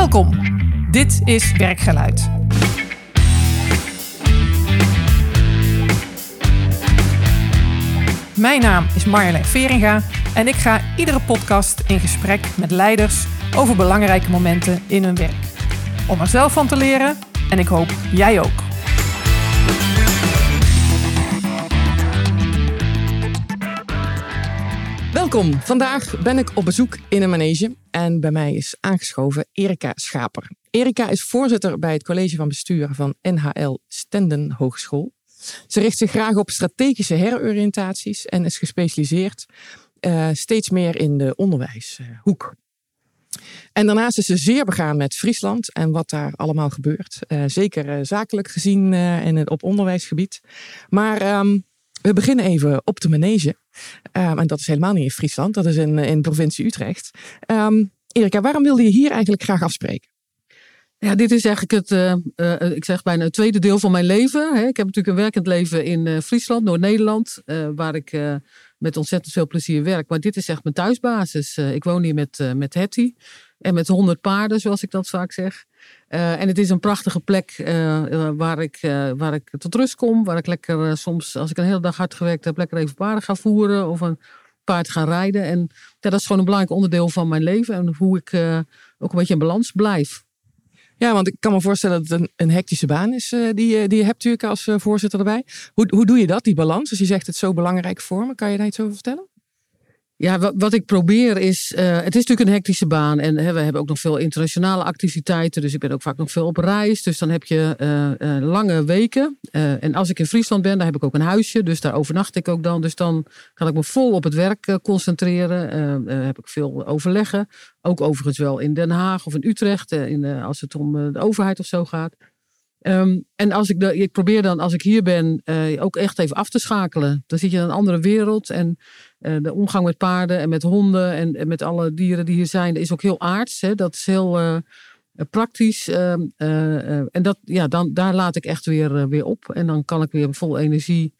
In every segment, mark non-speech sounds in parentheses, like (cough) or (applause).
Welkom. Dit is Werkgeluid. Mijn naam is Marjolein Veringa en ik ga iedere podcast in gesprek met leiders over belangrijke momenten in hun werk. Om er zelf van te leren en ik hoop jij ook. Welkom. Vandaag ben ik op bezoek in een manege en bij mij is aangeschoven Erika Schaper. Erika is voorzitter bij het college van bestuur van NHL Stenden Hogeschool. Ze richt zich graag op strategische heroriëntaties en is gespecialiseerd uh, steeds meer in de onderwijshoek. En daarnaast is ze zeer begaan met Friesland en wat daar allemaal gebeurt. Uh, zeker uh, zakelijk gezien en op onderwijsgebied. Maar um, we beginnen even op de manege. Um, en dat is helemaal niet in Friesland, dat is in, in provincie Utrecht. Um, Erika, waarom wilde je hier eigenlijk graag afspreken? Ja, dit is eigenlijk het, uh, uh, ik zeg bijna het tweede deel van mijn leven. Hè. Ik heb natuurlijk een werkend leven in Friesland, Noord-Nederland, waar ik met ontzettend veel plezier werk. Maar dit is echt mijn thuisbasis. ik woon hier met, met Hetty en met honderd paarden, zoals ik dat vaak zeg. En het is een prachtige plek waar, ik, waar ik tot rust kom. Waar ik lekker soms, als ik een hele dag hard gewerkt heb, lekker even paarden ga voeren of een paard ga rijden. En ja, dat is gewoon een belangrijk onderdeel van mijn leven en hoe ik ook een beetje in balans blijf. Ja, want ik kan me voorstellen dat het een, een hectische baan is die, die je hebt natuurlijk als voorzitter erbij. Hoe, hoe doe je dat, die balans? Als je zegt het zo belangrijk voor me, kan je daar iets over vertellen? Ja, wat, wat ik probeer is, uh, het is natuurlijk een hectische baan en hè, we hebben ook nog veel internationale activiteiten, dus ik ben ook vaak nog veel op reis, dus dan heb je uh, uh, lange weken. en als ik in Friesland ben, dan heb ik ook een huisje, dus daar overnacht ik ook dan. Dus dan kan ik me vol op het werk concentreren, heb ik veel overleggen. Ook overigens wel in Den Haag of in Utrecht, in, als het om de overheid of zo gaat. Um, en als ik, de, ik probeer dan, als ik hier ben, uh, ook echt even af te schakelen. Dan zit je in een andere wereld. En uh, de omgang met paarden en met honden en, met alle dieren die hier zijn, is ook heel aards. Hè? Dat is heel uh, praktisch. Ehm, en dat, ja, dan, daar laat ik echt weer, weer op. En dan kan ik weer vol energie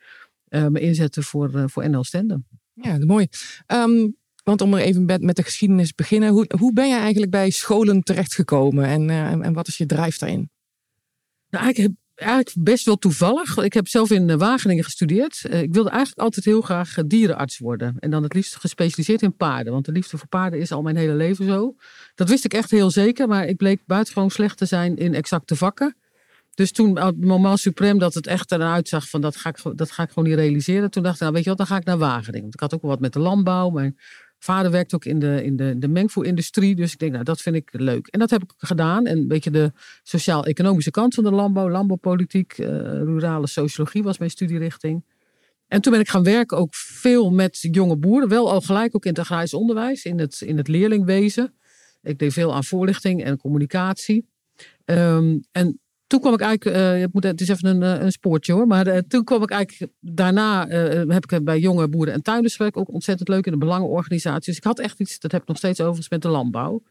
me inzetten voor, voor NL Stenden. Ja, mooi. Um, want om er even met, de geschiedenis te beginnen. Hoe, hoe ben je eigenlijk bij scholen terechtgekomen en, en, en wat is je drijf daarin? Nou, eigenlijk, best wel toevallig. Ik heb zelf in eh, Wageningen gestudeerd. Eh, ik wilde eigenlijk altijd heel graag eh, dierenarts worden. En dan het liefst gespecialiseerd in paarden. Want de liefde voor paarden is al mijn hele leven zo. Dat wist ik echt heel zeker. Maar ik bleek buitengewoon slecht te zijn in exacte vakken. Dus toen, op het moment suprem, dat het echt eruit zag van dat ga, ik, dat ga ik gewoon niet realiseren. Toen dacht ik, nou weet je wat, dan ga ik naar Wageningen. Want ik had ook wel wat met de landbouw. Mijn vader werkt ook in de, in de, de mengvoerindustrie. Dus ik denk, nou, dat vind ik leuk. En dat heb ik gedaan. En een beetje de sociaal-economische kant van de landbouw, landbouwpolitiek, uh, rurale sociologie was mijn studierichting. En toen ben ik gaan werken ook veel met jonge boeren. Wel al gelijk ook in het agrarisch onderwijs, in het, in het leerlingwezen. Ik deed veel aan voorlichting en communicatie. Um, en toen kwam ik eigenlijk, uh, moet, het is even een, eh, een spoortje hoor, maar uh, toen kwam ik eigenlijk, daarna heb ik bij jonge boeren en tuinders gewerkt, ook ontzettend leuk in de belangenorganisatie. Dus ik had echt iets, dat heb ik nog steeds overigens met de landbouw.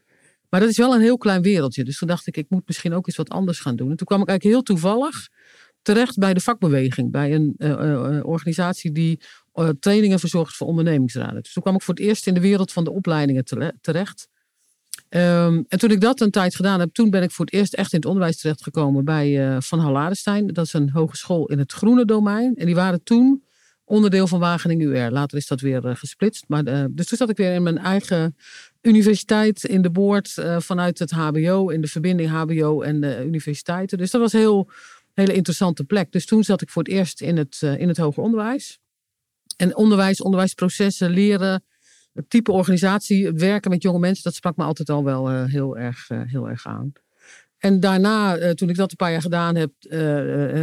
Maar dat is wel een heel klein wereldje. Dus toen dacht ik, ik moet misschien ook eens wat anders gaan doen. En toen kwam ik eigenlijk heel toevallig terecht bij de vakbeweging, bij een organisatie die trainingen verzorgt voor ondernemingsraden. Dus toen kwam ik voor het eerst in de wereld van de opleidingen terecht. Um, en toen ik dat een tijd gedaan heb, toen ben ik voor het eerst echt in het onderwijs terechtgekomen bij uh, Van Halladenstein. Dat is een hogeschool in het groene domein. En die waren toen onderdeel van Wageningen UR. Later is dat weer uh, gesplitst. Maar, uh, dus toen zat ik weer in mijn eigen universiteit in de boord vanuit het HBO, in de verbinding HBO en universiteiten. Dus dat was een heel, hele interessante plek. Dus toen zat ik voor het eerst in het, in het hoger onderwijs. En onderwijs, onderwijsprocessen, leren, type organisatie, werken met jonge mensen, dat sprak me altijd al wel uh, heel, erg, uh, heel erg aan. En daarna, uh, toen ik dat een paar jaar gedaan heb,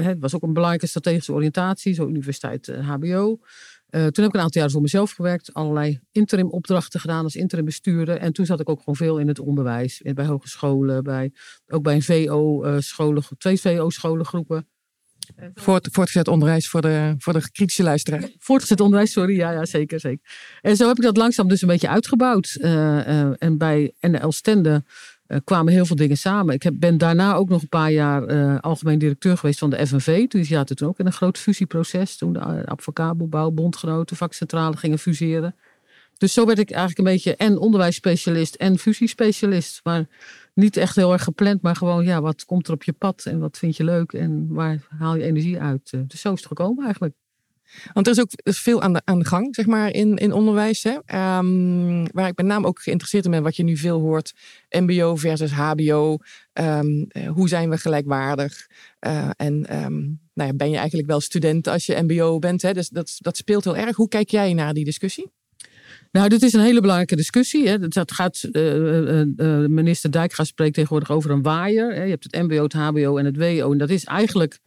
het was ook een belangrijke strategische oriëntatie, zo universiteit HBO. toen heb ik een aantal jaar voor mezelf gewerkt, allerlei interim opdrachten gedaan als interim bestuurder. En toen zat ik ook gewoon veel in het onderwijs, bij hogescholen, bij, ook bij een VO-scholen, twee VO-scholengroepen. Voort, voortgezet onderwijs voor de, voor de kritische luisteraar. Voortgezet onderwijs, sorry. Ja, ja, zeker, zeker. En zo heb ik dat langzaam dus een beetje uitgebouwd. Uh, uh, en bij NL Stende uh, kwamen heel veel dingen samen. Ik heb, ben daarna ook nog een paar jaar algemeen directeur geweest van de FNV. Dus ja, toen ook in een groot fusieproces. Toen de advocabelbouw, bondgenoten, vakcentrale gingen fuseren. Dus zo werd ik eigenlijk een beetje en onderwijsspecialist en fusiespecialist. Maar niet echt heel erg gepland, maar gewoon, ja, wat komt er op je pad en wat vind je leuk en waar haal je energie uit? Eh, dus zo is het gekomen eigenlijk. Want er is ook veel aan de, aan de gang, zeg maar, in, in onderwijs. Hè? Ehm, waar ik met name ook geïnteresseerd in ben, wat je nu veel hoort. MBO versus HBO. Ehm, eh, hoe zijn we gelijkwaardig? Uh, en um, nou ja, ben je eigenlijk wel student als je MBO bent? Hè? Dus dat, dat speelt heel erg. Hoe kijk jij naar die discussie? Nou, dit is een hele belangrijke discussie. Hè. Dat gaat, uh, uh, minister Dijkgraaf spreekt tegenwoordig over een waaier. Hè. Je hebt het MBO, het HBO en het WO. En dat is eigenlijk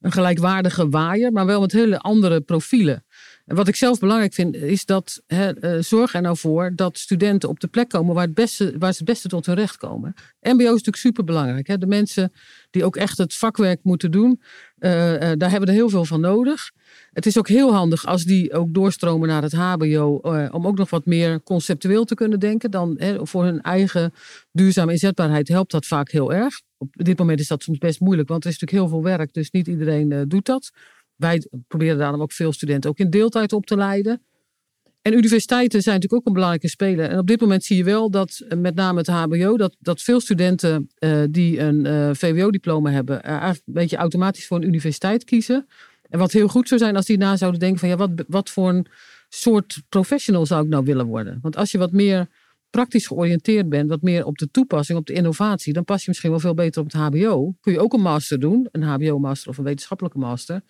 een gelijkwaardige waaier, maar wel met hele andere profielen. Wat ik zelf belangrijk vind, is dat hè, zorg er nou voor dat studenten op de plek komen waar, het beste, waar ze het beste tot hun recht komen. MBO is natuurlijk superbelangrijk. De mensen die ook echt het vakwerk moeten doen, daar hebben we er heel veel van nodig. Het is ook heel handig als die ook doorstromen naar het HBO, eh, om ook nog wat meer conceptueel te kunnen denken. Dan voor hun eigen duurzame inzetbaarheid helpt dat vaak heel erg. Op dit moment is dat soms best moeilijk, want er is natuurlijk heel veel werk, dus niet iedereen eh, doet dat. Wij proberen daarom ook veel studenten ook in deeltijd op te leiden. En universiteiten zijn natuurlijk ook een belangrijke speler. En op dit moment zie je wel dat eh, met name het HBO, dat, dat veel studenten die een VWO-diploma hebben, een beetje automatisch voor een universiteit kiezen. En wat heel goed zou zijn als die na zouden denken van ja, wat, wat voor een soort professional zou ik nou willen worden? Want als je wat meer praktisch georiënteerd bent, wat meer op de toepassing, op de innovatie, dan pas je misschien wel veel beter op het HBO. Kun je ook een master doen, een HBO-master of een wetenschappelijke master.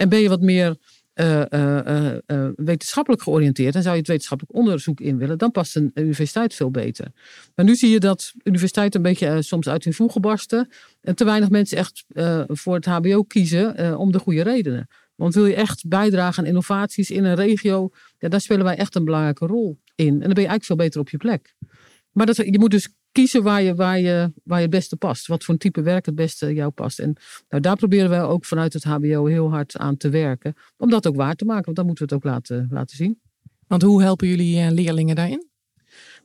En ben je wat meer uh, uh, uh, wetenschappelijk georiënteerd en zou je het wetenschappelijk onderzoek in willen, dan past een universiteit veel beter. Maar nu zie je dat universiteiten een beetje soms uit hun voegen barsten en te weinig mensen echt voor het HBO kiezen om de goede redenen. Want wil je echt bijdragen aan innovaties in een regio, ja, daar spelen wij echt een belangrijke rol in. En dan ben je eigenlijk veel beter op je plek. Maar dat, je moet dus kiezen waar je, waar, je, waar je het beste past. Wat voor een type werk het beste jou past. En nou, daar proberen we ook vanuit het HBO heel hard aan te werken. Om dat ook waar te maken, want dan moeten we het ook laten, laten zien. Want hoe helpen jullie eh, leerlingen daarin?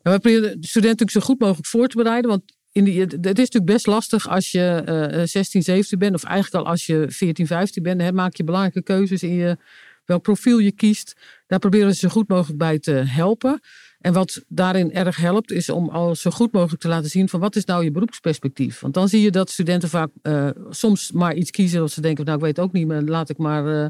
Nou, we proberen de studenten natuurlijk zo goed mogelijk voor te bereiden. Want in die, het is natuurlijk best lastig als je uh, 16, 17 bent. Of eigenlijk al als je 14, 15 bent. Hè, maak je belangrijke keuzes in je, welk profiel je kiest. Daar proberen we ze zo goed mogelijk bij te helpen. En wat daarin erg helpt, is om al zo goed mogelijk te laten zien van wat is nou je beroepsperspectief. Want dan zie je dat studenten vaak uh, soms maar iets kiezen dat ze denken, nou ik weet ook niet, maar laat ik maar, uh,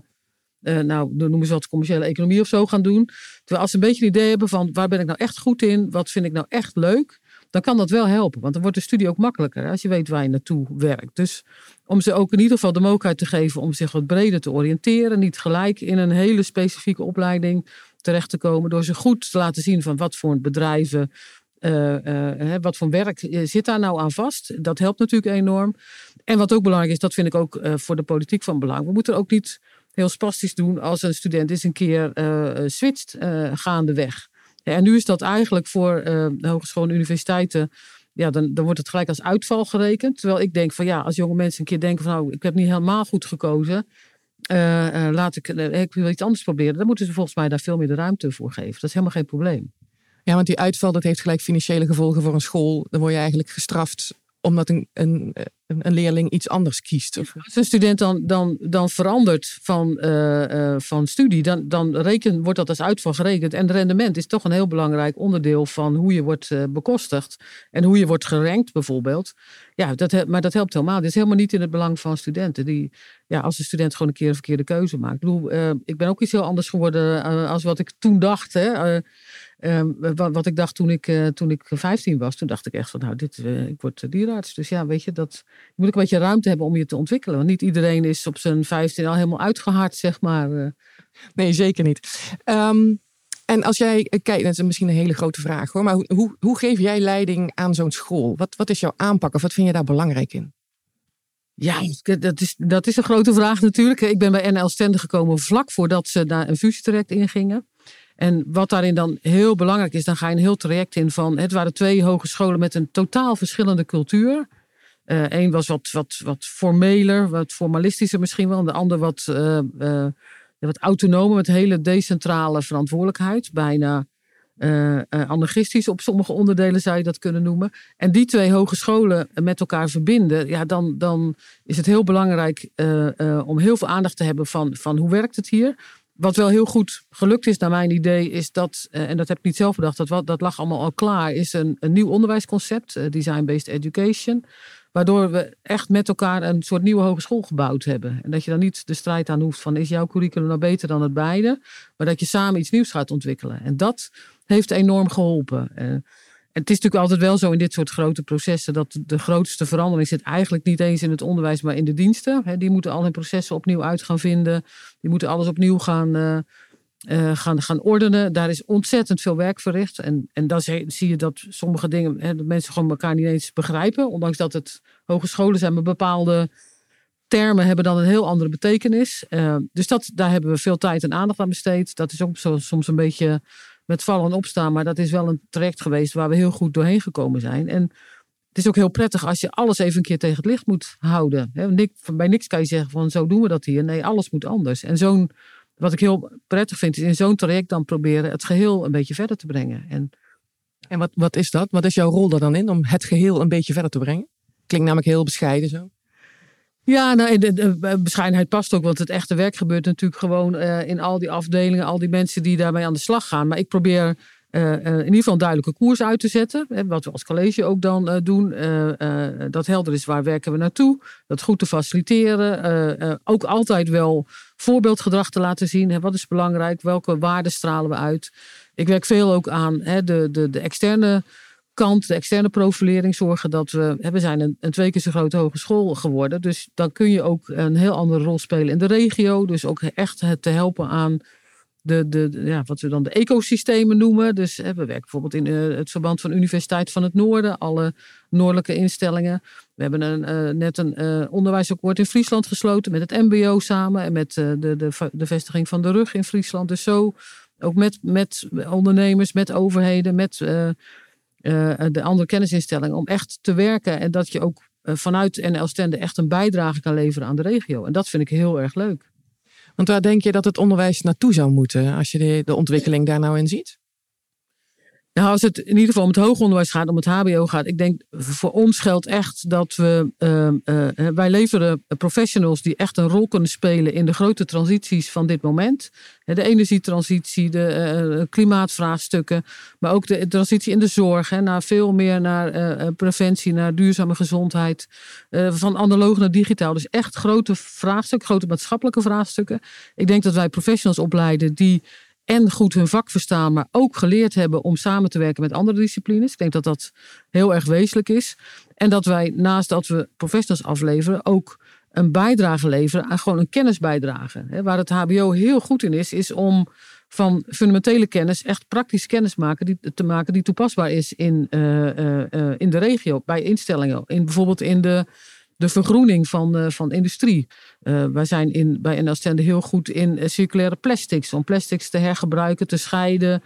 uh, nou dan noemen ze wat commerciële economie of zo gaan doen. Terwijl als ze een beetje een idee hebben van waar ben ik nou echt goed in, wat vind ik nou echt leuk, dan kan dat wel helpen. Want dan wordt de studie ook makkelijker als je weet waar je naartoe werkt. Dus om ze ook in ieder geval de mogelijkheid te geven om zich wat breder te oriënteren. Niet gelijk in een hele specifieke opleiding terecht te komen. Door ze goed te laten zien van wat voor bedrijven, uh, uh, wat voor werk zit daar nou aan vast. Dat helpt natuurlijk enorm. En wat ook belangrijk is, dat vind ik ook voor de politiek van belang. We moeten ook niet heel spastisch doen als een student eens een keer switcht gaandeweg. en nu is dat eigenlijk voor de hogeschool en universiteiten ja, dan, dan wordt het gelijk als uitval gerekend. Terwijl ik denk van ja, als jonge mensen een keer denken van nou, ik heb niet helemaal goed gekozen. Uh, laat ik, uh, ik wil iets anders proberen. Dan moeten ze volgens mij daar veel meer de ruimte voor geven. Dat is helemaal geen probleem. Ja, want die uitval dat heeft gelijk financiële gevolgen voor een school. Dan word je eigenlijk gestraft omdat een, een, een leerling iets anders kiest. Of... Als een student dan, dan, dan verandert van, uh, uh, van studie, dan, dan reken, wordt dat als uitval gerekend. En rendement is toch een heel belangrijk onderdeel van hoe je wordt uh, bekostigd. En hoe je wordt gerankt bijvoorbeeld. Ja, dat, maar dat helpt helemaal. Dit is helemaal niet in het belang van studenten. Die, ja, als een student gewoon een keer een verkeerde keuze maakt. Ik bedoel, ik ben ook iets heel anders geworden als wat ik toen dacht. Hè. Ehm, wat, wat, ik dacht toen ik, uh, toen ik 15 was, toen dacht ik echt van nou, dit, uh, ik word dierenarts. Dus ja, weet je, dat, je moet ook een beetje ruimte hebben om je te ontwikkelen. Want niet iedereen is op zijn 15 al helemaal uitgehard, zeg maar. Eh. Nee, zeker niet. Um, en als jij kijkt, dat is misschien een hele grote vraag hoor, maar hoe, hoe, hoe geef jij leiding aan zo'n school? Wat, wat is jouw aanpak of wat vind je daar belangrijk in? Ja, dat is, dat is een grote vraag natuurlijk. Ik ben bij NL Stende gekomen vlak voordat ze daar een fusietraject ingingen. En wat daarin dan heel belangrijk is, dan ga je een heel traject in van. Het waren twee hogescholen met een totaal verschillende cultuur. Eén eh, was wat, wat, wat formeler, wat formalistischer misschien wel. En de ander wat, uh, wat autonomer, met hele decentrale verantwoordelijkheid. Bijna anarchistisch op sommige onderdelen zou je dat kunnen noemen. En die twee hogescholen met elkaar verbinden, ja, dan, dan is het heel belangrijk om heel veel aandacht te hebben van, van hoe werkt het hier. Wat wel heel goed gelukt is, naar mijn idee, is dat, en dat heb ik niet zelf bedacht, dat, dat lag allemaal al klaar, is een, een nieuw onderwijsconcept, design-based education. Waardoor we echt met elkaar een soort nieuwe hogeschool gebouwd hebben. En dat je dan niet de strijd aan hoeft van is jouw curriculum nou beter dan het beide. Maar dat je samen iets nieuws gaat ontwikkelen. En dat heeft enorm geholpen. Het is natuurlijk altijd wel zo in dit soort grote processen dat de grootste verandering zit eigenlijk niet eens in het onderwijs, maar in de diensten. die moeten al hun processen opnieuw uit gaan vinden. Die moeten alles opnieuw gaan, uh, uh, gaan, gaan ordenen. Daar is ontzettend veel werk verricht. En, en dan zie je dat sommige dingen, hè, dat mensen gewoon elkaar niet eens begrijpen. Ondanks dat het hogescholen zijn, maar bepaalde termen hebben dan een heel andere betekenis. Uh, dus dat, daar hebben we veel tijd en aandacht aan besteed. Dat is ook soms een beetje met vallen en opstaan. Maar dat is wel een traject geweest waar we heel goed doorheen gekomen zijn. En het is ook heel prettig als je alles even een keer tegen het licht moet houden. Bij niks kan je zeggen van zo doen we dat hier. Nee, alles moet anders. En zo'n wat ik heel prettig vind, is in zo'n traject dan proberen het geheel een beetje verder te brengen. En, en wat, wat is dat? Wat is jouw rol er dan in om het geheel een beetje verder te brengen? Klinkt namelijk heel bescheiden zo. Ja, nou, de, de, bescheidenheid past ook, want het echte werk gebeurt natuurlijk gewoon uh, in al die afdelingen, al die mensen die daarmee aan de slag gaan. Maar ik probeer uh, in ieder geval een duidelijke koers uit te zetten. Hè, wat we als college ook dan doen. dat helder is waar werken we naartoe. Dat goed te faciliteren. ook altijd wel voorbeeldgedrag te laten zien. Hè, wat is belangrijk? Welke waarden stralen we uit? Ik werk veel ook aan hè, de, de, de externe kant, de externe profilering, zorgen dat we. We zijn een, een twee keer zo grote hogeschool geworden. Dus dan kun je ook een heel andere rol spelen in de regio. Dus ook echt het te helpen aan de, de, ja, wat we dan de ecosystemen noemen. Dus hè, we werken bijvoorbeeld in uh, het verband van Universiteit van het Noorden, alle noordelijke instellingen. We hebben een, uh, net een uh, onderwijsakkoord in Friesland gesloten met het MBO samen en met de, de, de vestiging van de rug in Friesland. Dus zo ook met, met ondernemers, met overheden, met de andere kennisinstellingen, om echt te werken en dat je ook vanuit NL Stende echt een bijdrage kan leveren aan de regio. En dat vind ik heel erg leuk. Want waar denk je dat het onderwijs naartoe zou moeten als je de, de ontwikkeling daar nou in ziet? Nou, als het in ieder geval om het hoger onderwijs gaat, om het HBO gaat, ik denk voor ons geldt echt dat we, uh, uh, wij leveren professionals die echt een rol kunnen spelen in de grote transities van dit moment. De energietransitie, de uh, klimaatvraagstukken, maar ook de transitie in de zorg, hè, naar veel meer naar preventie, naar duurzame gezondheid, van analoog naar digitaal. Dus echt grote vraagstukken, grote maatschappelijke vraagstukken. Ik denk dat wij professionals opleiden die en goed hun vak verstaan, maar ook geleerd hebben om samen te werken met andere disciplines. Ik denk dat dat heel erg wezenlijk is. En dat wij naast dat we professionals afleveren, ook een bijdrage leveren aan gewoon een kennisbijdrage. Waar het HBO heel goed in is, is om van fundamentele kennis echt praktische kennis maken die, te maken die toepasbaar is in, uh, uh, in de regio, bij instellingen. In, bijvoorbeeld in de de vergroening van, uh, van industrie. Uh, wij zijn in, bij NL heel goed in uh, circulaire plastics. Om plastics te hergebruiken, te scheiden.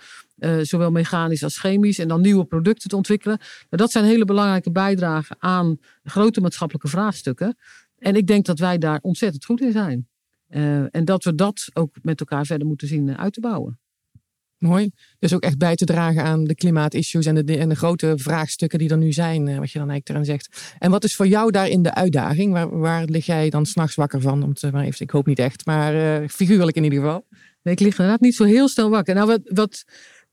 zowel mechanisch als chemisch. En dan nieuwe producten te ontwikkelen. Nou, dat zijn hele belangrijke bijdragen aan grote maatschappelijke vraagstukken. En ik denk dat wij daar ontzettend goed in zijn. en dat we dat ook met elkaar verder moeten zien uit te bouwen. Mooi. Dus ook echt bij te dragen aan de klimaatissues en de, en de grote vraagstukken die er nu zijn, eh, wat je dan eigenlijk eraan zegt. En wat is voor jou daarin de uitdaging? Waar, lig jij dan s'nachts wakker van? Om te, maar even, ik hoop niet echt, maar uh, figuurlijk in ieder geval. Nee, ik lig inderdaad niet zo heel snel wakker. Nou, wat, wat,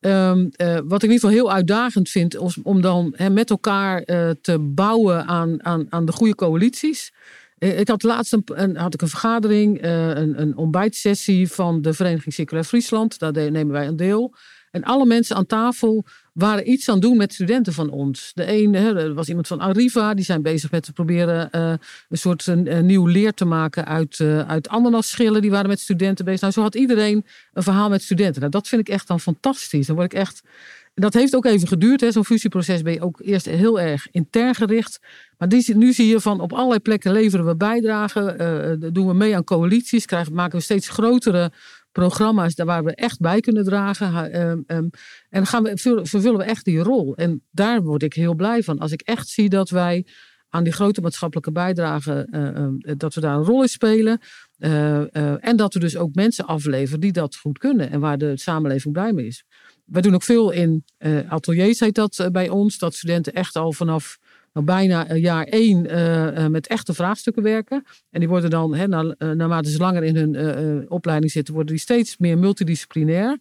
um, uh, wat ik in ieder geval heel uitdagend vind, om, dan met elkaar te bouwen aan, aan, aan de goede coalities. Eh, ik had laatst een, had ik een vergadering, uh, een, een ontbijtsessie van de Vereniging Circulair Friesland. Daar nemen wij een deel. En alle mensen aan tafel waren iets aan het doen met studenten van ons. De ene, er was iemand van Arriva, die zijn bezig met te proberen uh, een soort een, nieuw leer te maken uit, uh, uit. Die waren met studenten bezig. Nou, zo had iedereen een verhaal met studenten. Nou, dat vind ik echt dan fantastisch. Dan word ik echt dat heeft ook even geduurd. Zo'n fusieproces ben je ook eerst heel erg intern gericht. Maar nu zie je van op allerlei plekken leveren we bijdragen. Uh, doen we mee aan coalities. Krijgen, maken we steeds grotere programma's waar we echt bij kunnen dragen. Um, um, en gaan we, vervullen we echt die rol. En daar word ik heel blij van. Als ik echt zie dat wij aan die grote maatschappelijke bijdrage, uh, dat we daar een rol in spelen. en dat we dus ook mensen afleveren die dat goed kunnen. En waar de samenleving blij mee is. We doen ook veel in ateliers, heet dat bij ons. Dat studenten echt al vanaf nou, bijna jaar één met echte vraagstukken werken. En die worden dan, hè, naarmate ze langer in hun opleiding zitten, worden die steeds meer multidisciplinair.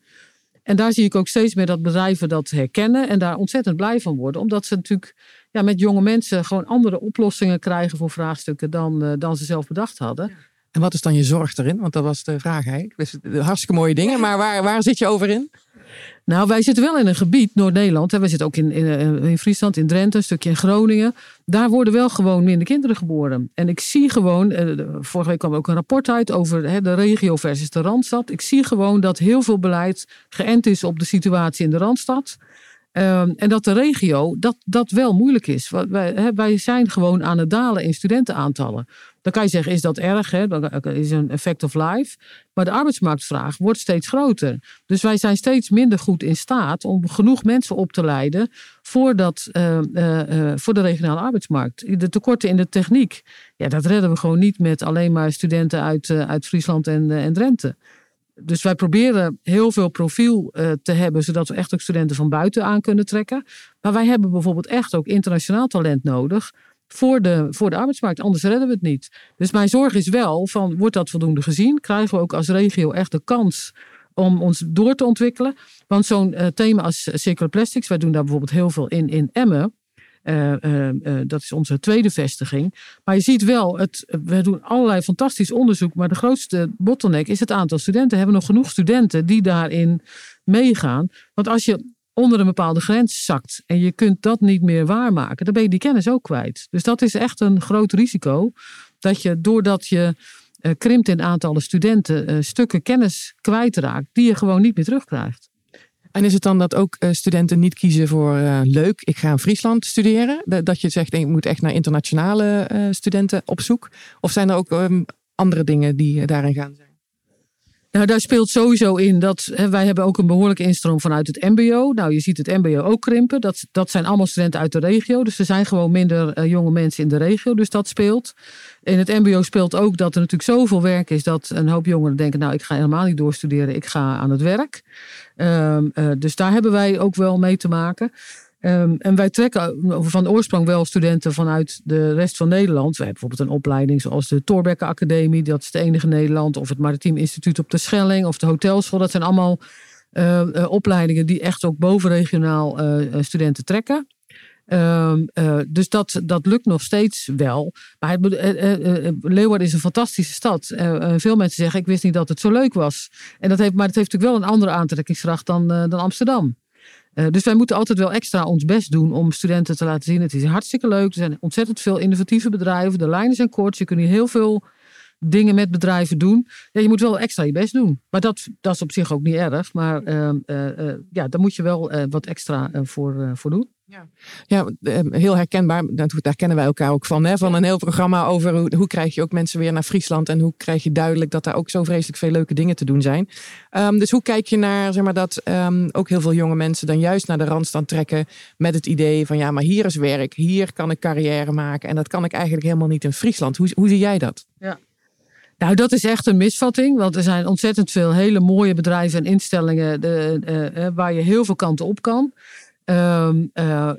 En daar zie ik ook steeds meer dat bedrijven dat herkennen en daar ontzettend blij van worden. Omdat ze natuurlijk ja, met jonge mensen gewoon andere oplossingen krijgen voor vraagstukken dan, dan ze zelf bedacht hadden. En wat is dan je zorg erin? Want dat was de vraag eigenlijk. Dus hartstikke mooie dingen, maar waar, waar zit je over in? Nou, wij zitten wel in een gebied, Noord-Nederland. Wij zitten ook in, in, eh, in, Friesland, in Drenthe, een stukje in Groningen. Daar worden wel gewoon minder kinderen geboren. En ik zie gewoon, eh, vorige week kwam ook een rapport uit over de regio versus de Randstad. Ik zie gewoon dat heel veel beleid geënt is op de situatie in de Randstad. Ehm, en dat de regio dat, dat wel moeilijk is. Wij, wij zijn gewoon aan het dalen in studentenaantallen. Dan kan je zeggen, is dat erg? Hè? Dat is een effect of life. Maar de arbeidsmarktvraag wordt steeds groter. Dus wij zijn steeds minder goed in staat om genoeg mensen op te leiden voor, dat, uh, uh, voor de regionale arbeidsmarkt. De tekorten in de techniek, ja, dat redden we gewoon niet met alleen maar studenten uit, uit Friesland en, en Drenthe dus wij proberen heel veel profiel uh, te hebben, zodat we echt ook studenten van buiten aan kunnen trekken. Maar wij hebben bijvoorbeeld echt ook internationaal talent nodig voor de, voor de arbeidsmarkt. Anders redden we het niet. Dus mijn zorg is wel van, wordt dat voldoende gezien? Krijgen we ook als regio echt de kans om ons door te ontwikkelen? Want zo'n uh, thema als circular plastics, wij doen daar bijvoorbeeld heel veel in in Emmen. Uh, dat is onze tweede vestiging. Maar je ziet wel, het, we doen allerlei fantastisch onderzoek. Maar de grootste bottleneck is het aantal studenten. We hebben nog genoeg studenten die daarin meegaan. Want als je onder een bepaalde grens zakt en je kunt dat niet meer waarmaken, dan ben je die kennis ook kwijt. Dus dat is echt een groot risico. Dat je doordat je krimpt in aantallen studenten, stukken kennis kwijtraakt, die je gewoon niet meer terugkrijgt. En is het dan dat ook uh, studenten niet kiezen voor leuk, ik ga in Friesland studeren? Dat je zegt, ik moet echt naar internationale studenten op zoek? Of zijn er ook um, andere dingen die daarin gaan? Nou, daar speelt sowieso in dat hè, wij hebben ook een behoorlijke instroom vanuit het MBO. Nou, je ziet het MBO ook krimpen. Dat, dat zijn allemaal studenten uit de regio. Dus er zijn gewoon minder uh, jonge mensen in de regio. Dus dat speelt. In het MBO speelt ook dat er natuurlijk zoveel werk is dat een hoop jongeren denken: Nou, ik ga helemaal niet doorstuderen, ik ga aan het werk. Um, uh, dus daar hebben wij ook wel mee te maken. Um, en wij trekken van oorsprong wel studenten vanuit de rest van Nederland. We hebben bijvoorbeeld een opleiding zoals de Torbekke Academie, dat is de enige Nederland. Of het Maritiem Instituut op de Schelling of de Hotelschool. Dat zijn allemaal uh, uh, opleidingen die echt ook bovenregionaal uh, studenten trekken. Um, dus dat, dat lukt nog steeds wel. Maar Leeuwarden is een fantastische stad. veel mensen zeggen: Ik wist niet dat het zo leuk was. En dat heeft, maar het heeft natuurlijk wel een andere aantrekkingskracht dan, dan Amsterdam. Uh, dus wij moeten altijd wel extra ons best doen om studenten te laten zien. Het is hartstikke leuk. Er zijn ontzettend veel innovatieve bedrijven. De lijnen zijn kort. Je kunt hier heel veel dingen met bedrijven doen. Je moet wel extra je best doen. Maar dat, dat is op zich ook niet erg. Maar uh, uh, ja, daar moet je wel wat extra voor, voor doen. Ja, ja ehm, heel herkenbaar. Daar kennen wij elkaar ook van. Hè? Van een heel programma over hoe, hoe krijg je ook mensen weer naar Friesland. En hoe krijg je duidelijk dat daar ook zo vreselijk veel leuke dingen te doen zijn. Um, dus hoe kijk je naar zeg maar, dat um, ook heel veel jonge mensen dan juist naar de Randstand trekken. Met het idee van ja, maar hier is werk. Hier kan ik carrière maken. En dat kan ik eigenlijk helemaal niet in Friesland. Hoe, hoe zie jij dat? Ja. Nou, dat is echt een misvatting. Want er zijn ontzettend veel hele mooie bedrijven en instellingen de, uh, waar je heel veel kanten op kan. Uh,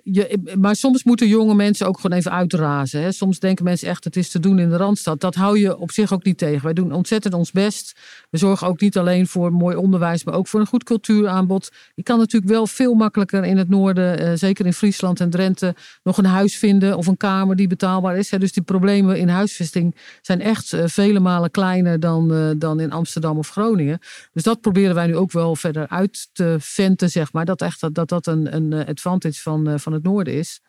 je, maar soms moeten jonge mensen ook gewoon even uitrazen. Hè. Soms denken mensen echt, het is te doen in de Randstad. Dat hou je op zich ook niet tegen. Wij doen ontzettend ons best. We zorgen ook niet alleen voor mooi onderwijs, maar ook voor een goed cultuuraanbod. Je kan natuurlijk wel veel makkelijker in het noorden, uh, zeker in Friesland en Drenthe, nog een huis vinden of een kamer die betaalbaar is. Hè. Dus die problemen in huisvesting zijn echt uh, vele malen kleiner dan, dan in Amsterdam of Groningen. Dus dat proberen wij nu ook wel verder uit te venten, zeg maar. Dat echt dat dat een, een eh, advantage van, eh, van het noorden is.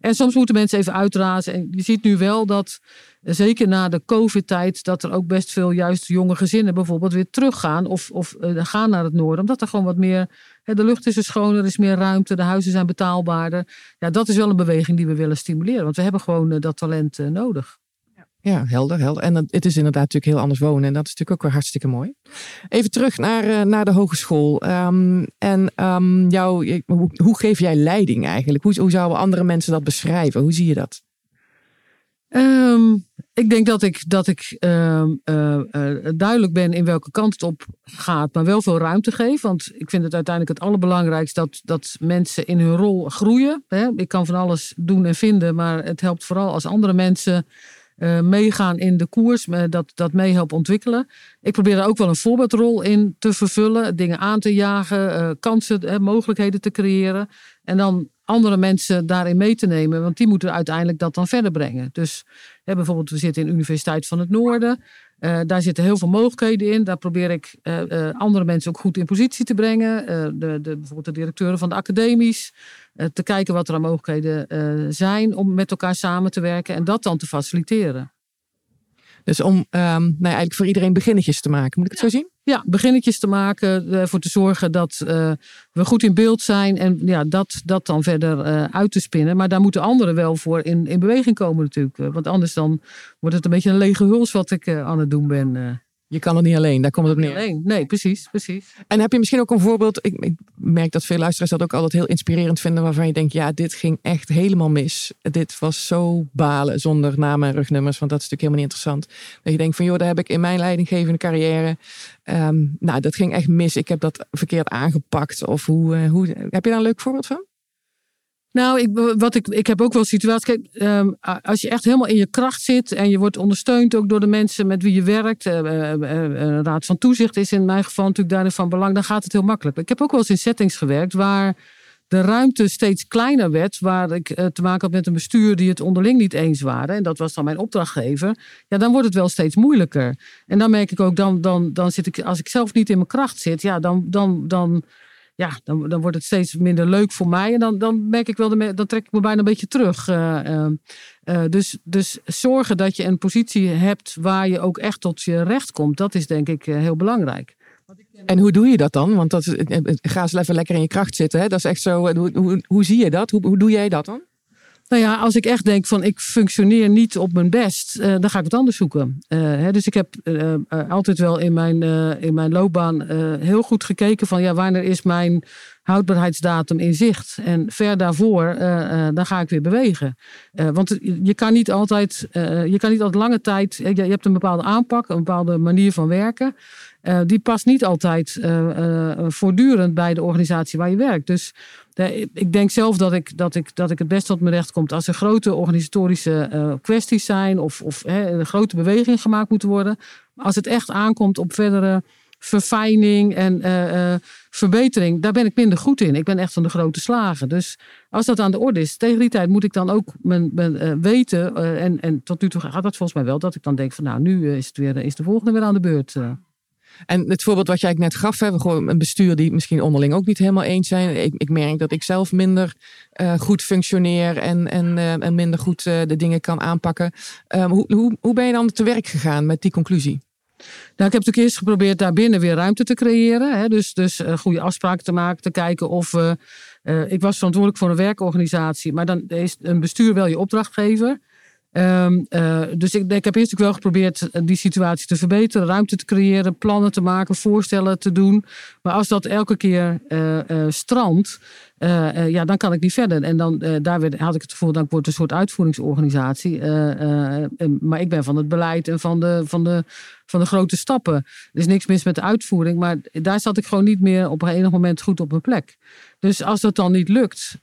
En soms moeten mensen even uitrazen. En je ziet nu wel dat, eh, zeker na de COVID-tijd, dat er ook best veel juist jonge gezinnen bijvoorbeeld weer teruggaan of, of gaan naar het noorden. Omdat er gewoon wat meer, hè, de lucht is er schoner, er is meer ruimte, de huizen zijn betaalbaarder. Ja, dat is wel een beweging die we willen stimuleren. Want we hebben gewoon dat talent nodig. Ja, helder, helder. En het is inderdaad natuurlijk heel anders wonen. En dat is natuurlijk ook weer hartstikke mooi. Even terug naar, uh, naar de hogeschool. Um, en um, jou, hoe, geef jij leiding eigenlijk? Hoe, hoe zouden andere mensen dat beschrijven? Hoe zie je dat? Ehm, ik denk dat ik, dat ik ehm, eh, eh, duidelijk ben in welke kant het op gaat, maar wel veel ruimte geef. Want ik vind het uiteindelijk het allerbelangrijkste dat, dat mensen in hun rol groeien. Hè? Ik kan van alles doen en vinden, maar het helpt vooral als andere mensen uh, meegaan in de koers, dat, dat mee helpen ontwikkelen. Ik probeer er ook wel een voorbeeldrol in te vervullen, dingen aan te jagen, kansen, mogelijkheden te creëren. En dan andere mensen daarin mee te nemen. Want die moeten uiteindelijk dat dan verder brengen. Dus bijvoorbeeld, we zitten in de Universiteit van het Noorden. Uh, daar zitten heel veel mogelijkheden in. Daar probeer ik uh, uh, andere mensen ook goed in positie te brengen. de, de, bijvoorbeeld de directeuren van de academies. te kijken wat er aan mogelijkheden zijn om met elkaar samen te werken. En dat dan te faciliteren. Dus om um, nou ja, eigenlijk voor iedereen beginnetjes te maken. Moet ik het zo zien? Ja, beginnetjes te maken. Ervoor te zorgen dat uh, we goed in beeld zijn. En ja, dat, dat dan verder uh, uit te spinnen. Maar daar moeten anderen wel voor in, in beweging komen natuurlijk. Want anders dan wordt het een beetje een lege huls wat ik aan het doen ben. Je kan het niet alleen, daar komt het op neer. Alleen. Nee, precies, precies. En heb je misschien ook een voorbeeld? Ik, ik, merk dat veel luisteraars dat ook altijd heel inspirerend vinden, waarvan je denkt, ja, dit ging echt helemaal mis. Dit was zo balen zonder namen en rugnummers, want dat is natuurlijk helemaal niet interessant. Dat je denkt van, joh, daar heb ik in mijn leidinggevende carrière, um, nou, dat ging echt mis. Ik heb dat verkeerd aangepakt. Of hoe, uh, hoe heb je daar een leuk voorbeeld van? Nou, ik, wat ik, ik heb ook wel situaties. Kijk, um, als je echt helemaal in je kracht zit en je wordt ondersteund ook door de mensen met wie je werkt. Uh, raad van toezicht is in mijn geval natuurlijk daarin van belang. Dan gaat het heel makkelijk. Ik heb ook wel eens in settings gewerkt waar de ruimte steeds kleiner werd. Waar ik te maken had met een bestuur die het onderling niet eens waren. En dat was dan mijn opdrachtgever. Ja, dan wordt het wel steeds moeilijker. En dan merk ik ook, dan, dan, dan zit ik, als ik zelf niet in mijn kracht zit, ja, dan. dan, dan ja, dan, dan wordt het steeds minder leuk voor mij. En dan, dan merk ik wel, de, dan trek ik me bijna een beetje terug. Uh, uh, dus, dus zorgen dat je een positie hebt waar je ook echt tot je recht komt, dat is denk ik heel belangrijk. En hoe doe je dat dan? Want dat, ga eens even lekker in je kracht zitten. Hè? Dat is echt zo. Hoe, hoe, hoe zie je dat? Hoe, hoe doe jij dat dan? Nou ja, als ik echt denk van ik functioneer niet op mijn best, uh, dan ga ik wat anders zoeken. Uh, hè, dus ik heb uh, altijd wel in mijn, in mijn loopbaan heel goed gekeken van ja, wanneer is mijn houdbaarheidsdatum in zicht. En ver daarvoor, dan ga ik weer bewegen. want je kan niet altijd, je kan niet altijd lange tijd, je, hebt een bepaalde aanpak, een bepaalde manier van werken. Die past niet altijd voortdurend bij de organisatie waar je werkt. Dus ik denk zelf dat ik, dat, ik, dat ik het best tot mijn recht komt als er grote organisatorische kwesties zijn of, of een grote beweging gemaakt moeten worden. Maar als het echt aankomt op verdere verfijning en verbetering, daar ben ik minder goed in. Ik ben echt van de grote slagen. Dus als dat aan de orde is, tegen die tijd moet ik dan ook mijn, mijn weten. en, en tot nu toe gaat dat volgens mij wel, dat ik dan denk van nou, nu is, het weer, is de volgende weer aan de beurt. En het voorbeeld wat jij net gaf, hebben gewoon een bestuur die misschien onderling ook niet helemaal eens zijn. Ik, ik merk dat ik zelf minder uh, goed functioneer en, en, uh, en minder goed uh, de dingen kan aanpakken. Um, hoe, hoe, hoe ben je dan te werk gegaan met die conclusie? Nou, ik heb natuurlijk eerst geprobeerd daar binnen weer ruimte te creëren. Hè? Dus, dus goede afspraken te maken, te kijken of ik was verantwoordelijk voor een werkorganisatie, maar dan is een bestuur wel je opdrachtgever. Um, uh, dus ik, heb eerst wel geprobeerd eh, die situatie te verbeteren, ruimte te creëren, plannen te maken, voorstellen te doen. Maar als dat elke keer uh, strandt, ja, dan kan ik niet verder. En dan daar werd, had ik het gevoel, dat wordt een soort uitvoeringsorganisatie. maar ik ben van het beleid en van de, van, de, van de grote stappen. Er is niks mis met de uitvoering, maar daar zat ik gewoon niet meer op een enig moment goed op mijn plek. Dus als dat dan niet lukt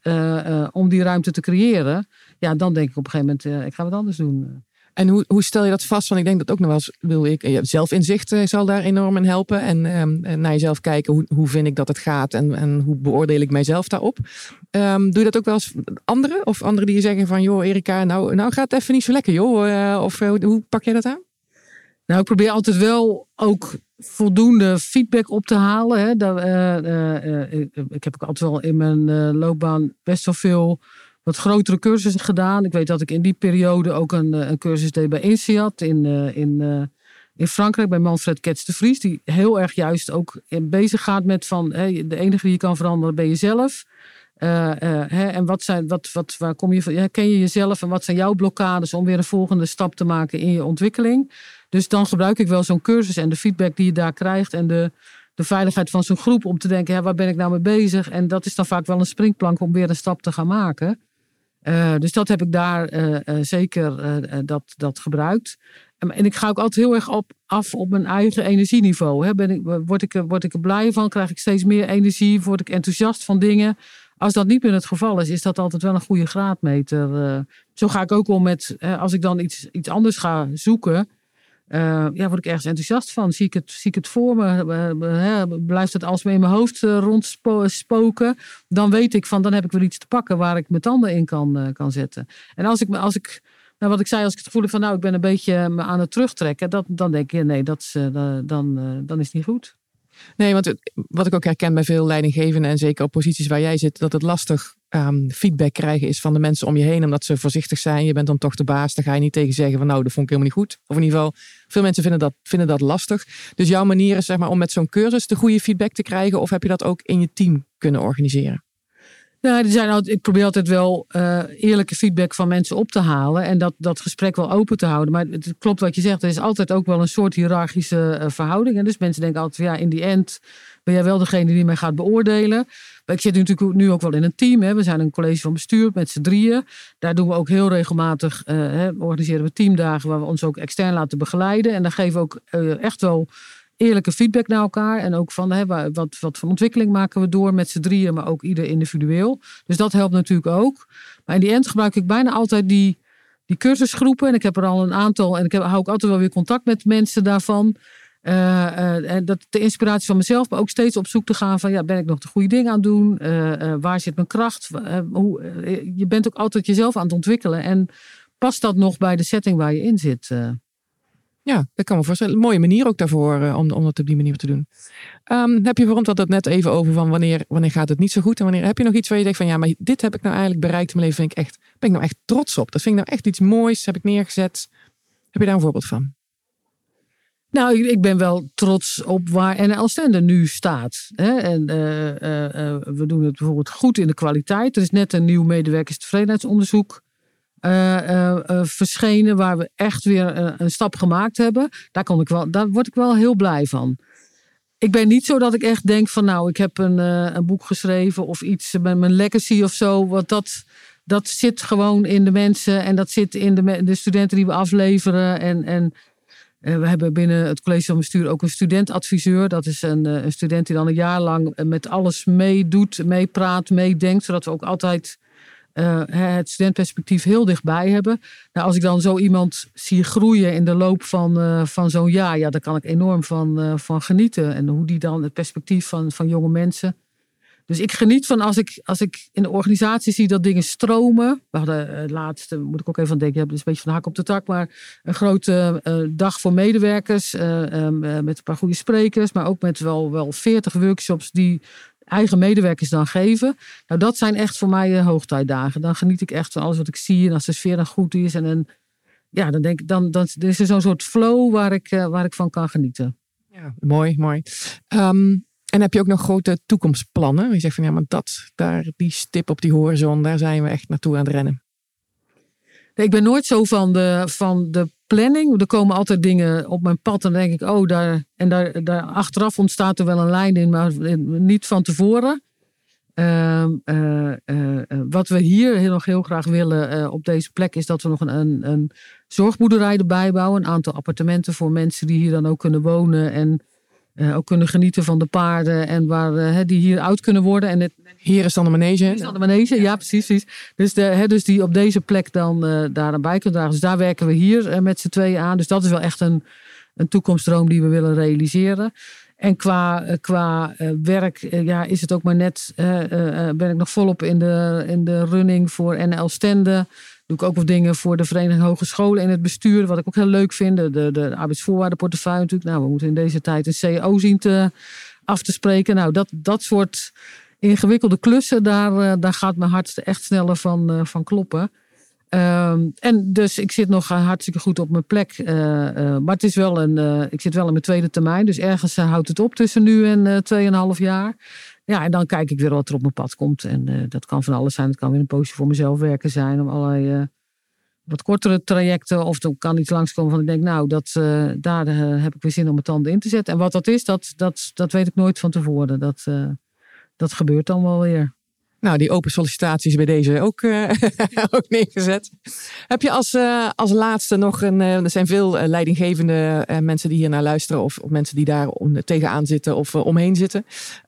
om die ruimte te creëren ja, dan denk ik op een gegeven moment, uh, ik ga wat anders doen. En hoe, hoe stel je dat vast? Want ik denk dat ook nog wel eens, wil ik, ja, zelfinzicht uh, zal daar enorm in helpen. En um, naar jezelf kijken, hoe, hoe vind ik dat het gaat en, en hoe beoordeel ik mijzelf daarop? Um, doe je dat ook wel eens anderen? Of anderen die je zeggen van, joh Erika, nou, nou gaat het even niet zo lekker joh. Uh, of hoe pak jij dat aan? Nou, ik probeer altijd wel ook voldoende feedback op te halen. Hè. Dat, ik heb ook altijd wel in mijn loopbaan best wel veel wat grotere cursussen gedaan. Ik weet dat ik in die periode ook een, eh, een cursus deed bij INSEAD in, uh, in, uh, in Frankrijk bij Manfred Kets de Vries. Die heel erg juist ook bezig gaat met van de enige die je kan veranderen ben jezelf. Hè, en wat zijn, wat, wat, waar kom je van? Herken je jezelf en wat zijn jouw blokkades om weer een volgende stap te maken in je ontwikkeling? Dus dan gebruik ik wel zo'n cursus en de feedback die je daar krijgt en de, de veiligheid van zo'n groep om te denken, waar ben ik nou mee bezig? En dat is dan vaak wel een springplank om weer een stap te gaan maken. Dus dat heb ik daar zeker dat, dat gebruikt. En ik ga ook altijd heel erg op, af op mijn eigen energieniveau. Hè. Ben ik, word, ik, word ik er blij van? Krijg ik steeds meer energie? Word ik enthousiast van dingen? Als dat niet meer het geval is, is dat altijd wel een goede graadmeter. Zo ga ik ook om met, als ik dan iets, iets anders ga zoeken, uh, ja, word ik ergens enthousiast van. Zie ik het, zie ik het voor me? blijft het alsmaar in mijn hoofd rondspoken? Dan weet ik van, dan heb ik weer iets te pakken waar ik mijn tanden in kan, kan zetten. En als ik, als ik nou, wat ik zei, als ik het gevoel heb van nou, ik ben een beetje me aan het terugtrekken, dat, dan denk je, nee, dat dan, dan is niet goed. Nee, want wat ik ook herken bij veel leidinggevenden en zeker op posities waar jij zit, dat het lastig um, feedback krijgen is van de mensen om je heen, omdat ze voorzichtig zijn. Je bent dan toch de baas, daar ga je niet tegen zeggen van nou, dat vond ik helemaal niet goed. Of in ieder geval, veel mensen vinden dat, vinden dat lastig. Dus jouw manier is zeg maar om met zo'n cursus de goede feedback te krijgen, of heb je dat ook in je team kunnen organiseren? Nou, er zijn ik probeer altijd wel uh, eerlijke feedback van mensen op te halen. En dat, dat gesprek wel open te houden. Maar het klopt wat je zegt. Er is altijd ook wel een soort hiërarchische uh, verhouding. En dus mensen denken altijd, ja, in die end ben jij wel degene die mij gaat beoordelen. Maar ik zit natuurlijk nu ook wel in een team. Hè. We zijn een college van bestuur met z'n drieën. Daar doen we ook heel regelmatig, uh, hè, organiseren we teamdagen waar we ons ook extern laten begeleiden. En dan geven we ook echt wel eerlijke feedback naar elkaar. En ook van hè, wat, wat voor ontwikkeling maken we door met z'n drieën, maar ook ieder individueel. Dus dat helpt natuurlijk ook. Maar in die end gebruik ik bijna altijd die, die cursusgroepen. En ik heb er al een aantal. En ik heb, hou ook altijd wel weer contact met mensen daarvan. Uh, en dat de inspiratie van mezelf, maar ook steeds op zoek te gaan van ja, ben ik nog de goede dingen aan het doen? Uh, waar zit mijn kracht? hoe, je bent ook altijd jezelf aan het ontwikkelen. En past dat nog bij de setting waar je in zit? Ja, dat kan me voorstellen. Een mooie manier ook daarvoor uh, om, om dat op die manier te doen. Um, heb je waarom dat net even over van wanneer, wanneer gaat het niet zo goed en wanneer heb je nog iets waar je denkt van ja, maar dit heb ik nou eigenlijk bereikt in mijn leven. Vind ik echt, ben ik nou echt trots op. Dat vind ik nou echt iets moois. Heb ik neergezet. Heb je daar een voorbeeld van? Nou, ik ben wel trots op waar NL Stender nu staat. En uh, uh, we doen het bijvoorbeeld goed in de kwaliteit. Er is net een nieuw medewerkerstevredenheidsonderzoek uh, verschenen waar we echt weer een stap gemaakt hebben. Daar, ik wel, daar word ik wel heel blij van. Ik ben niet zo dat ik echt denk van nou, ik heb een, een boek geschreven of iets met mijn legacy of zo. Want dat, dat zit gewoon in de mensen en dat zit in de, de studenten die we afleveren. En, en we hebben binnen het college van bestuur ook een studentadviseur. Dat is een, een student die dan een jaar lang met alles meedoet, meepraat, meedenkt. Zodat we ook altijd uh, het studentperspectief heel dichtbij hebben. Nou, als ik dan zo iemand zie groeien in de loop van, uh, van zo'n jaar, ja, daar kan ik enorm van, uh, van genieten. En hoe die dan het perspectief van, van jonge mensen. Dus ik geniet van als ik, als ik in de organisatie zie dat dingen stromen. We hadden laatst, moet ik ook even aan denken, je hebt een beetje van de hak op de tak, maar een grote dag voor medewerkers. Um, met een paar goede sprekers, maar ook met wel, wel 40 workshops die eigen medewerkers dan geven. Nou, dat zijn echt voor mij uh, hoogtijdagen. Dan geniet ik echt van alles wat ik zie. En als de sfeer dan goed is. En, en ja, dan denk ik, dan, dan is er zo'n soort flow waar ik, uh, waar ik van kan genieten. Ja, mooi, mooi. Um, en heb je ook nog grote toekomstplannen? Je zegt van ja, maar dat, daar, die stip op die horizon, daar zijn we echt naartoe aan het rennen. ik ben nooit zo van de, van de planning. Er komen altijd dingen op mijn pad en dan denk ik, oh, daar. En daar, daar achteraf ontstaat er wel een lijn in, maar niet van tevoren. Uh, wat we hier heel, nog heel graag willen op deze plek is dat we nog een, een, een zorgboerderij erbij bouwen. Een aantal appartementen voor mensen die hier dan ook kunnen wonen en uh, ook kunnen genieten van de paarden en waar uh, die hier oud kunnen worden. En het, hier is dan de manege. Hier is dan de manege, ja, precies. precies. Dus, de, hè, dus die op deze plek dan uh, daar aan bij kunnen dragen. Dus daar werken we hier met z'n tweeën aan. Dus dat is wel echt een, een toekomstdroom die we willen realiseren. En qua, qua werk ja, is het ook maar net, ben ik nog volop in de, in de running voor NL Stende doe ook wat dingen voor de Vereniging Hogescholen in het bestuur. Wat ik ook heel leuk vind. De, de arbeidsvoorwaardenportefeuille natuurlijk. Nou, we moeten in deze tijd een CEO zien af te spreken. Nou, dat, dat soort ingewikkelde klussen, daar, eh, daar gaat mijn hart echt sneller van, uh, van kloppen. Um, en dus ik zit nog hartstikke goed op mijn plek. Maar het is wel een, ik zit wel in mijn tweede termijn. Dus ergens houdt het op tussen nu en tweeënhalf jaar. Ja, en dan kijk ik weer wat er op mijn pad komt. En uh, dat kan van alles zijn. Het kan weer een poosje voor mezelf werken zijn. Om allerlei uh, wat kortere trajecten. Of er kan iets langskomen van ik denk, nou, dat, uh, daar heb ik weer zin om mijn tanden in te zetten. En wat dat is, dat, dat, dat weet ik nooit van tevoren. Dat, dat gebeurt dan wel weer. Nou, die open sollicitaties bij deze ook, uh, (laughs) ook neergezet. Heb je als, uh, als laatste nog een. Uh, er zijn veel leidinggevende mensen die hier naar luisteren, of, of mensen die daar om, tegenaan zitten of omheen zitten.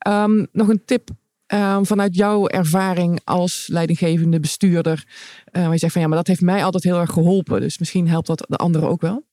Um, nog een tip um, vanuit jouw ervaring als leidinggevende bestuurder. waar je zegt van ja, maar dat heeft mij altijd heel erg geholpen. Dus misschien helpt dat de anderen ook wel.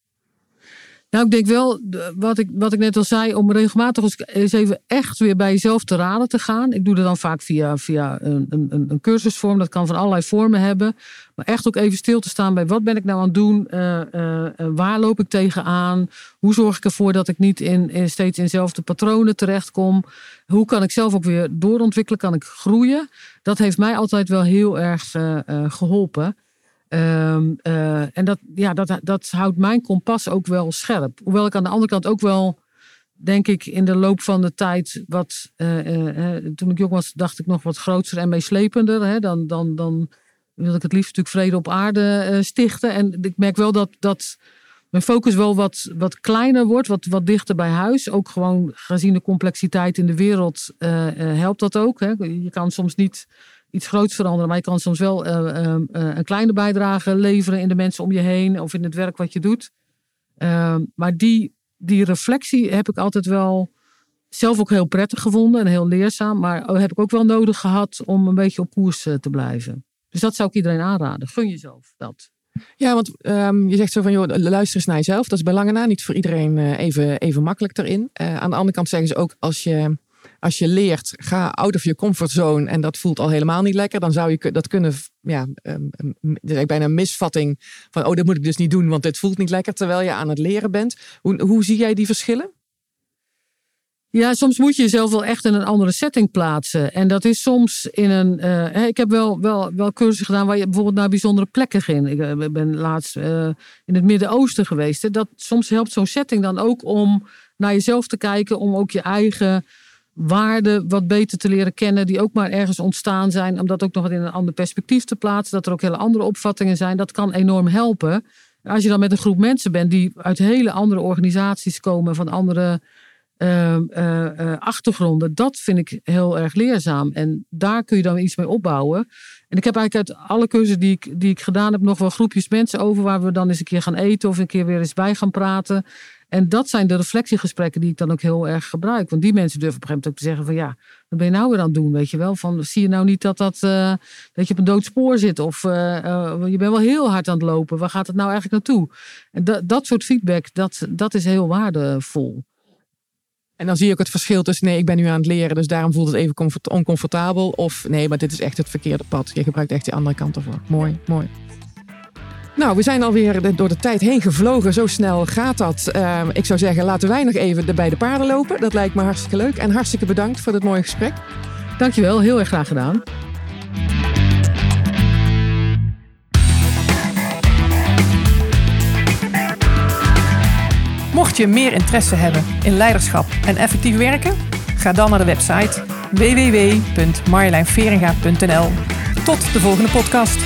Nou, ik denk wel, wat ik, wat ik net al zei, om regelmatig eens even echt weer bij jezelf te raden te gaan. Ik doe dat dan vaak via, via een, een, een cursusvorm. Dat kan van allerlei vormen hebben. Maar echt ook even stil te staan bij wat ben ik nou aan het doen? Uh, uh, waar loop ik tegenaan? Hoe zorg ik ervoor dat ik niet in, in steeds in dezelfde patronen terechtkom? Hoe kan ik zelf ook weer doorontwikkelen? Kan ik groeien? Dat heeft mij altijd wel heel erg geholpen. Um, uh, en dat, ja, dat, dat houdt mijn kompas ook wel scherp. Hoewel ik aan de andere kant ook wel, denk ik, in de loop van de tijd wat. Uh, uh, toen ik jong was, dacht ik nog wat groter en meeslepender. Hè, dan, dan, dan wil ik het liefst natuurlijk vrede op aarde stichten. En ik merk wel dat, dat mijn focus wel wat, wat kleiner wordt, wat, wat dichter bij huis. Ook gewoon gezien de complexiteit in de wereld helpt dat ook. Hè. Je kan soms niet iets groots veranderen. Maar je kan soms wel uh, uh, een kleine bijdrage leveren in de mensen om je heen of in het werk wat je doet. Ehm, maar die, die reflectie heb ik altijd wel zelf ook heel prettig gevonden en heel leerzaam. Maar heb ik ook wel nodig gehad om een beetje op koers te blijven. Dus dat zou ik iedereen aanraden. Gun jezelf dat. Ja, want um, je zegt zo van, joh, luister eens naar jezelf. Dat is belangrijk. Niet voor iedereen even, even makkelijk erin. Aan de andere kant zeggen ze ook, als je als je leert, ga out of je comfortzone en dat voelt al helemaal niet lekker, dan zou je dat kunnen, ja, um, bijna een misvatting van, oh, dat moet ik dus niet doen, want dit voelt niet lekker, terwijl je aan het leren bent. Hoe, hoe zie jij die verschillen? Ja, soms moet je jezelf wel echt in een andere setting plaatsen. En dat is soms in een. Uh, ik heb wel, wel, wel cursussen gedaan waar je bijvoorbeeld naar bijzondere plekken ging. Ik uh, ben laatst uh, in het Midden-Oosten geweest. Dat, soms helpt zo'n setting dan ook om naar jezelf te kijken, om ook je eigen waarden wat beter te leren kennen, die ook maar ergens ontstaan zijn, om dat ook nog in een ander perspectief te plaatsen, dat er ook hele andere opvattingen zijn, dat kan enorm helpen. Als je dan met een groep mensen bent die uit hele andere organisaties komen, van andere uh, uh, achtergronden, dat vind ik heel erg leerzaam. En daar kun je dan iets mee opbouwen. En ik heb eigenlijk uit alle cursussen die ik, die ik gedaan heb, nog wel groepjes mensen over waar we dan eens een keer gaan eten of een keer weer eens bij gaan praten. En dat zijn de reflectiegesprekken die ik dan ook heel erg gebruik. Want die mensen durven op een gegeven moment ook te zeggen van ja, wat ben je nou weer aan het doen, weet je wel? Van zie je nou niet dat, dat, uh, dat je op een dood spoor zit? Of uh, uh, je bent wel heel hard aan het lopen. Waar gaat het nou eigenlijk naartoe? En dat, dat soort feedback, dat, dat is heel waardevol. En dan zie je ook het verschil tussen nee, ik ben nu aan het leren, dus daarom voelt het even oncomfortabel. Of nee, maar dit is echt het verkeerde pad. Je gebruikt echt die andere kant ervoor. Mooi, mooi. Nou, we zijn alweer door de tijd heen gevlogen. Zo snel gaat dat. Uh, ik zou zeggen, laten wij nog even bij de paarden lopen. Dat lijkt me hartstikke leuk. En hartstikke bedankt voor dit mooie gesprek. Dankjewel, heel erg graag gedaan. Mocht je meer interesse hebben in leiderschap en effectief werken, ga dan naar de website www.marjolijnveringa.nl. Tot de volgende podcast.